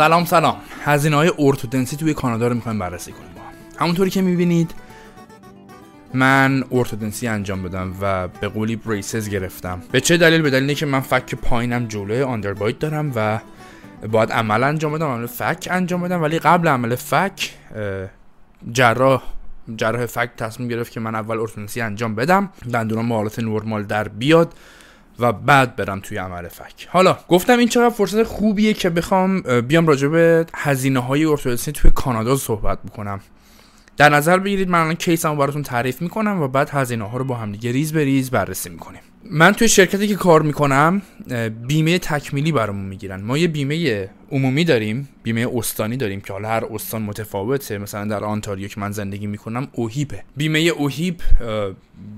سلام سلام. هزینه های ارتودنسی توی کانادا رو می‌خوایم بررسی کنیم. با همونطوری که می‌بینید من ارتودنسی انجام بدم و به قولی بریسز گرفتم. به چه دلیل؟ به دلیلی که من فک پایینم جلوی آندربایت دارم و باید عمل انجام بدم عمل فک انجام بدم. ولی قبل عمل فک جراح جراح فک تصمیم گرفت که من اول ارتودنسی انجام بدم. دندونام به حالت نرمال در بیاد. و بعد برم توی عمل فک. حالا گفتم این چقدر فرصت خوبیه که بخوام بیام راجع به هزینه های ارتودنسی توی کانادا صحبت بکنم. در نظر بگیرید من الان case مو براتون تعریف می‌کنم و بعد هزینه ها رو با هم دیگه ریز به ریز بررسی می‌کنیم. من توی شرکتی که کار می‌کنم بیمه تکمیلی برامون می‌گیرن. ما یه بیمه عمومی داریم بیمه استانی داریم که حالا هر استان متفاوته. مثلا در آنتاریو که من زندگی می‌کنم OHIP ه. بیمه OHIP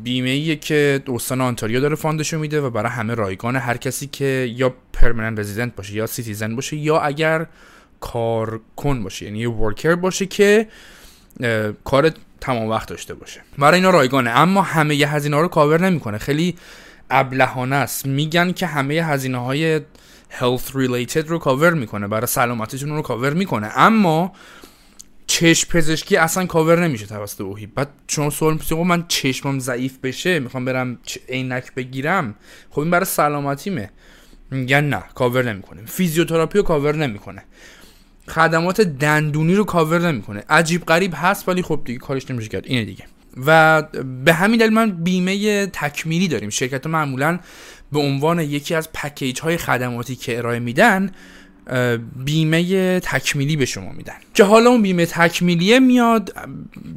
بیمه که استان آنتاریو داره fund شو میده و برای همه رایگان هر کسی که یا permanent resident باشه یا citizen باشه یا اگر کارکن باشه یعنی یه worker باشه که کار تمام وقت داشته باشه. برای اینا رایگانه. اما همه هزینه ها رو کاور نمی‌کنه. خیلی ابلهانه است. میگن که همه هزینه های health related رو کاور می‌کنه. برای سلامتیتون رو کاور می‌کنه. اما چشم پزشکی اصلا کاور نمیشه توسط OHIP. بعد چون سوال می‌پرسید من چشمم ضعیف بشه؟ می‌خوام برم عینک بگیرم؟ خب این برای سلامتیمه. میگن نه کاور نمی‌کنه. فیزیوتراپی رو کاور نمی‌کنه. خدمات دندونی رو کاور نمی‌کنه. عجیب غریب هست ولی خب دیگه کارش نمیشه کرد. اینه دیگه. و به همین دلیل من بیمه تکمیلی داریم. شرکت معمولا به عنوان یکی از پکیج های خدماتی که ارائه میدن بیمه تکمیلی به شما میدن. که حالا اون بیمه تکمیلیه میاد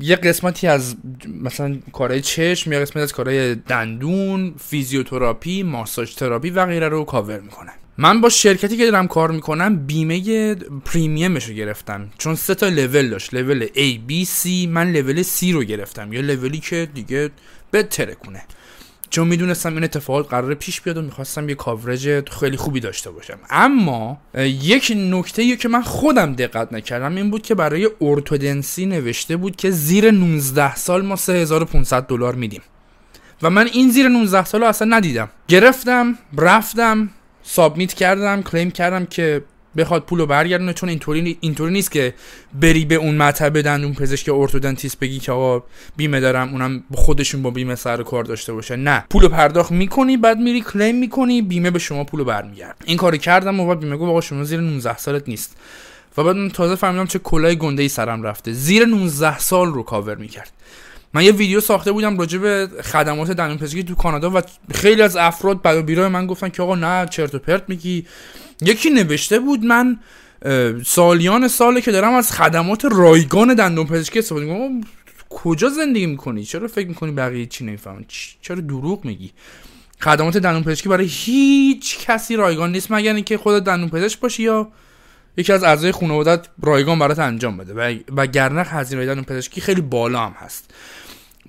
یه قسمتی از مثلا کارهای چشم یه قسمتی از کارهای دندون فیزیوتراپی ماساژ تراپی و غیره رو کاور می‌کنه من با شرکتی که دارم کار می‌کنم بیمه premium ش رو گرفتم. چون سه تا لول داشت. لول A, B, C. من لول C رو گرفتم. یه لولی که دیگه بهتره کنه چون می‌دونستم این اتفاقات قرار پیش بیاد و می‌خواستم یه coverage خیلی خوبی داشته باشم. اما یک نکته که من خودم دقت نکردم این بود که برای ارتودنسی نوشته بود که زیر 19 سال ما 3500 دلار میدیم. و من این زیر 19 سال رو اصلا ندیدم. گرفتم رفتم. سابمیت کردم کلیم کردم که بخواد پولو برگردونه چون اینطوری اینطوری نیست که بری به اون مطب دندون پزشک ارتودنتیست بگی که آقا بیمه دارم اونم خودشون با بیمه سر کار داشته باشه. نه. پولو پرداخت می‌کنی بعد میری کلیم می‌کنی بیمه به شما پولو برمیگرد این کارو کردم و بعد بیمه گفت آقا شما زیر 19 سالت نیست. و بعد تازه فهمیدم چه کلاه گنده ای سرم رفته. زیر 19 سال رو کاور می‌کرد. من یه ویدیو ساخته بودم راجع به خدمات دندون پزشکی تو کانادا و خیلی از افراد و بیرای من گفتن که آقا نه چرت و پرت میگی. یکی نوشته بود من سالیان ساله که دارم از خدمات رایگان دندون پزشکی استفاده می‌کنم. کجا زندگی می‌کنی؟ چرا فکر می‌کنی بقیه چی نمی‌فهمن؟ چرا دروغ میگی؟ خدمات دندون پزشکی برای هیچ کسی رایگان نیست مگر اینکه خودت دندون پزشک باشی یا یکی از اعضای خانوادت رایگان برات انجام بده. و وگرنه هزینه دندون پزشکی خیلی بالا هم هست.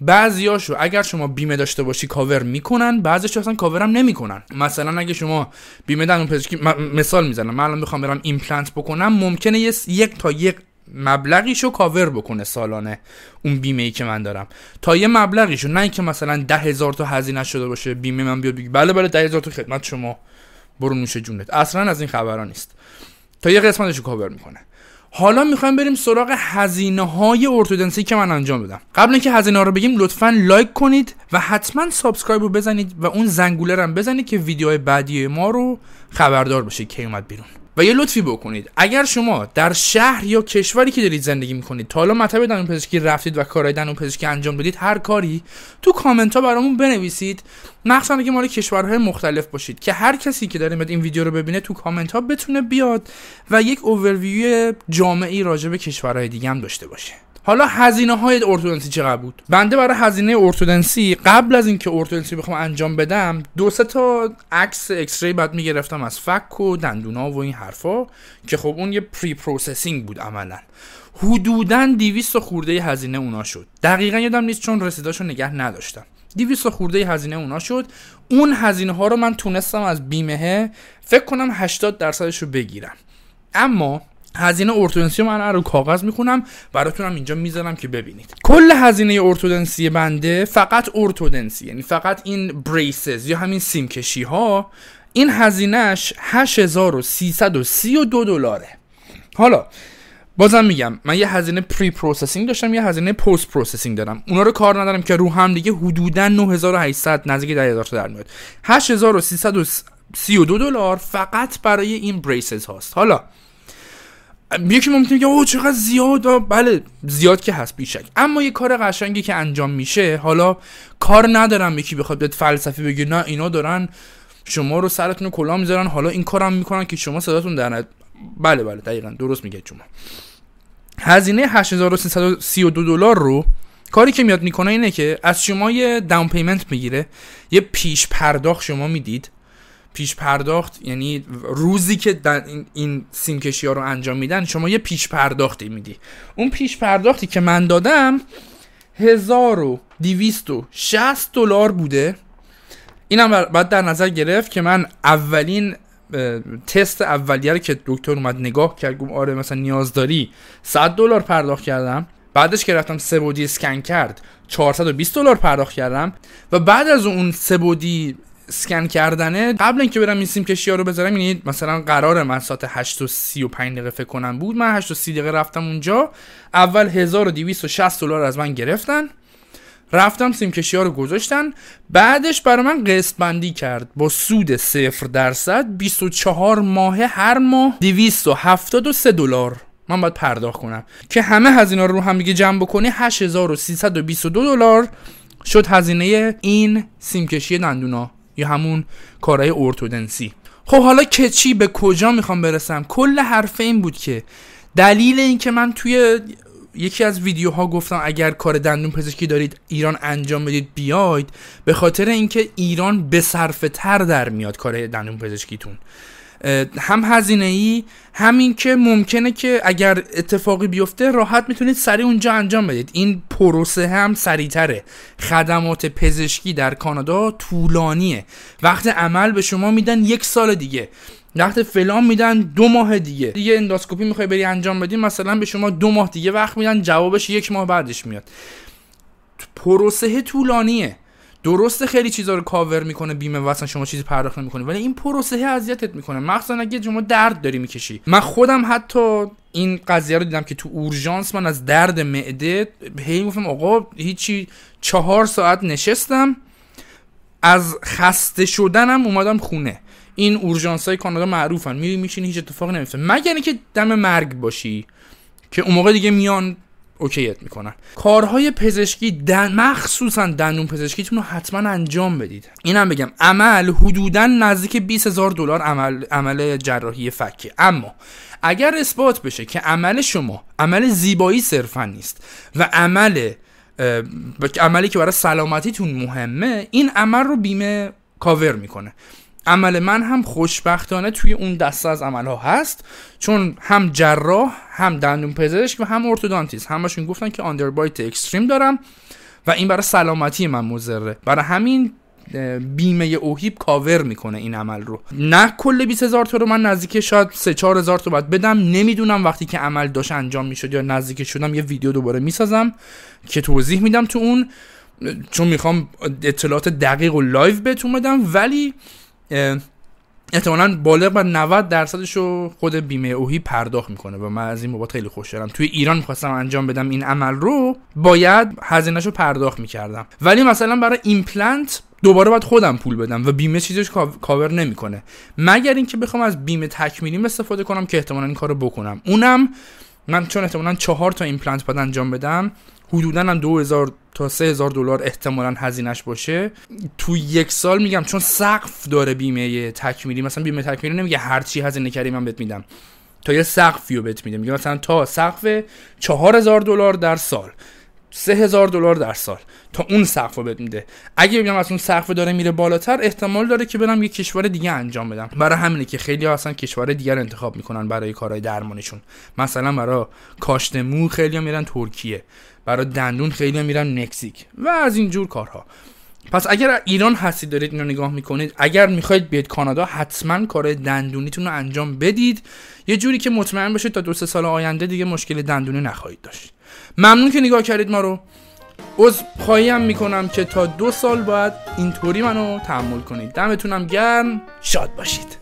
بعضیاشو اگر شما بیمه داشته باشی کاور می‌کنن بعضیش اصلا کاور هم نمی‌کنن. مثلا اگه شما بیمه دندون پزشکی مثال می‌زنم. من الان می‌خوام برم ایمپلنت بکنم ممکنه یک تا یک مبلغیشو کاور بکنه سالانه اون بیمه ای که من دارم. تا یه مبلغیشو نه اینکه مثلا ده هزار تا هزینه شده باشه بیمه من بیاد بگی بله بله ده هزار تا خدمت شما. برو نوش جونت. اصلا از این خبرها نیست. تا یه قسمتشو کاور می‌کنه. حالا می‌خوایم بریم سراغ هزینه های ارتودنسی که من انجام بدم قبل اینکه هزینه ها رو بگیم لطفا لایک کنید و حتما subscribe رو بزنید و اون زنگوله رو بزنید که ویدیوهای بعدی ما رو خبردار باشید که اومد بیرون. و یه لطفی بکنید. اگر شما در شهر یا کشوری که دارید زندگی می‌کنید تا حالا مطب دندون پزشکی رفتید و کارهای دندون پزشکی انجام بدید هر کاری تو کامنت ها برامون بنویسید. مخصوصا اگه مال کشورهای مختلف باشید که هر کسی که داره این ویدیو رو ببینه تو کامنت ها بتونه بیاد و یک اوورویو جامعی راجع به کشورهای دیگه هم داشته باشه. حالا هزینه های ارتودنسی چقدر بود؟ بنده برای هزینه ارتودنسی قبل از اینکه ارتودنسی بخوام انجام بدم دو سه تا عکس x-ray باید می‌گرفتم از فک و دندونا و این حرفا که خب اون یه pre-processing بود عملا. حدودا 200 خورده هزینه اونا شد. دقیقا یادم نیست چون رسیداشو نگه نداشتم. 200 خورده هزینه اونا شد. اون هزینه ها رو من تونستم از بیمه فکر کنم 80 درصدش رو بگیرم. اما هزینه ارتودنسی من رو کاغذ می‌خونم براتونم اینجا می‌ذارم که ببینید. کل هزینه ارتودنسی بنده فقط ارتودنسی یعنی فقط این بریسز یا همین سیمکشی ها این هزینهش 8332 دلاره. حالا بازم میگم من یه هزینه pre-processing داشتم یه هزینه post-processing دارم. اونا رو کار ندارم که رو هم دیگه حدودا 9800 نزدیک 10000 تا در میاد. 8332 دلار فقط برای این braces هاست. حالا یکی ممکنه که اوه چقدر زیاد. بله زیاد که هست بیشک. اما یه کار قشنگی که انجام میشه حالا کار ندارم یکی بخواد بیاد فلسفی بگه نه اینا دارن شما رو سرتون کلا می‌ذارن حالا این کارم می‌کنن که شما صداتون در بله بله دقیقا درست میگه شما هزینه 8332 دلار رو کاری که میاد می‌کنه اینه که از شما یه داون پیمنت می‌گیره یه پیش پرداخت شما می‌دید. پیش پرداخت یعنی روزی که این, سیم کشی ها رو انجام میدن شما یه پیش پرداختی میدی. اون پیش پرداختی که من دادم 1260 دلار بوده. اینم بعد در نظر گرفت که من اولین تست اولیه رو که دکتر اومد نگاه کرد گفت آره مثلا نیاز داری 100 دلار پرداخت کردم. بعدش که رفتم سه بودی اسکن کرد 420 دلار پرداخت کردم. و بعد از اون سه بودی اسکن کردنه قبل اینکه برم این سیم کشی ها رو بذارم یعنی مثلا قرار من ساعت 8 و 35 دقیقه فکر کنم بود. من 8 و 30 دقیقه رفتم اونجا. اول 1260 دلار از من گرفتن. رفتم سیم کشی ها رو گذاشتن. بعدش برای من قسط بندی کرد. با سود 0 درصد 24 ماه هر ماه 273 دلار. من باید پرداخت کنم. که همه هزینه رو هم دیگه جمع بکنی 8322 دلار. شد هزینه این سیم کشی دندونا. یا همون کارهای ارتودنسی. خب حالا که چی به کجا می‌خوام برسم؟ کل حرف این بود که دلیل این که من توی یکی از ویدیوها گفتم اگر کار دندون پزشکی دارید ایران انجام بدید بیاید به خاطر اینکه ایران به صرفه تر در میاد کار دندون پزشکیتون. هم هزینه ای همین که ممکنه که اگر اتفاقی بیفته راحت می‌تونید سریع اونجا انجام بدید. این پروسه هم سریعتره. خدمات پزشکی در کانادا طولانیه. وقت عمل به شما میدن یک سال دیگه. وقت فلان میدن دو ماه دیگه. دیگه انداسکوپی می‌خوای بری انجام بدی مثلا به شما دو ماه دیگه وقت میدن جوابش یک ماه بعدش میاد. پروسه طولانیه. درسته خیلی چیزا رو کاور می‌کنه بیمه و اصلا شما چیزی پرداخت نمی‌کنی ولی این پروسه اذیتت می‌کنه. مخصوصا اگه شما درد داری می‌کشی. من خودم حتی این قضیه رو دیدم که تو اورژانس من از درد معده هی گفتم آقا هیچی چهار ساعت نشستم از خسته شدنم اومدم خونه. این اورژانس های کانادا معروفن. میری میشینی هیچ اتفاقی نمیفته مگر اینکه دم مرگ باشی که اون موقع دیگه میان اوکیت می‌کنن. کارهای پزشکی دن مخصوصا دندون پزشکیتون رو حتما انجام بدید. اینم بگم عمل حدودا نزدیک 20 هزار دلار عمل عمل جراحی فکه. اما اگر اثبات بشه که عمل شما عمل زیبایی صرفا نیست و عمل عملی که برای سلامتیتون مهمه این عمل رو بیمه کاور می‌کنه. عمل من هم خوشبختانه توی اون دسته از عملها هست چون هم جراح هم دندون پزشک و هم orthodontist. همشون گفتن که underbite extreme دارم و این برای سلامتی من مضره. برای همین بیمه OHIP cover می‌کنه این عمل رو. نه کل 20 هزار تا رو من نزدیک شاید 3 4 هزار تا بدم. نمی‌دونم وقتی که عمل داشت انجام می‌شد یا نزدیک شدم یه ویدیو دوباره می‌سازم که توضیح میدم تو اون. چون می‌خوام اطلاعات دقیق و live بهتون بدم ولی احتمالا بالغ بر 90 درصدش رو خود بیمه OHIP پرداخت می‌کنه و من از این بابت خیلی خوشحالم توی ایران می‌خواستم انجام بدم این عمل رو باید هزینهش رو پرداخت می‌کردم. ولی مثلا برای ایمپلنت دوباره باید خودم پول بدم و بیمه چیزش کاور نمی‌کنه. مگر اینکه بخوام از بیمه تکمیلیم استفاده کنم که احتمالا این کارو بکنم. اونم من چون احتمالا چهار تا ایمپلنت باید انجام بدم حدودا هم 2000 تا 3000 دلار احتمالا هزینهش باشه. تو یک سال میگم چون سقف داره بیمه تکمیلی مثلا بیمه تکمیلی نمیگه هر چی هزینه کردی من بهت میدم. تا یه سقفی رو بهت میده میگه مثلا تا سقف 4000 دلار در سال. 3000 دلار در سال تا اون سقف رو بهت میده اگه بگم از اون سقف داره میره بالاتر احتمال داره که برم یه کشور دیگه انجام بدم. برای همینه که خیلی ها اصلا کشور دیگر انتخاب می‌کنن برای کارهای درمانیشون مثلا برای کاشت مو خیلی ها میرن ترکیه. برای دندون خیلی میرن مکزیک. و از این جور کارها. پس اگر ایران هستید دارید اینو نگاه می‌کنید اگر می‌خواید بیاید کانادا حتما کار دندونیتون رو انجام بدید. یه جوری که مطمئن باشید تا دو سه سال آینده دیگه مشکل دندونی نخواهید داشت. ممنون که نگاه کردید ما رو. از خواهیم می‌کنم که تا دو سال باید اینطوری منو تحمل کنید. دمتونم گرم. شاد باشید.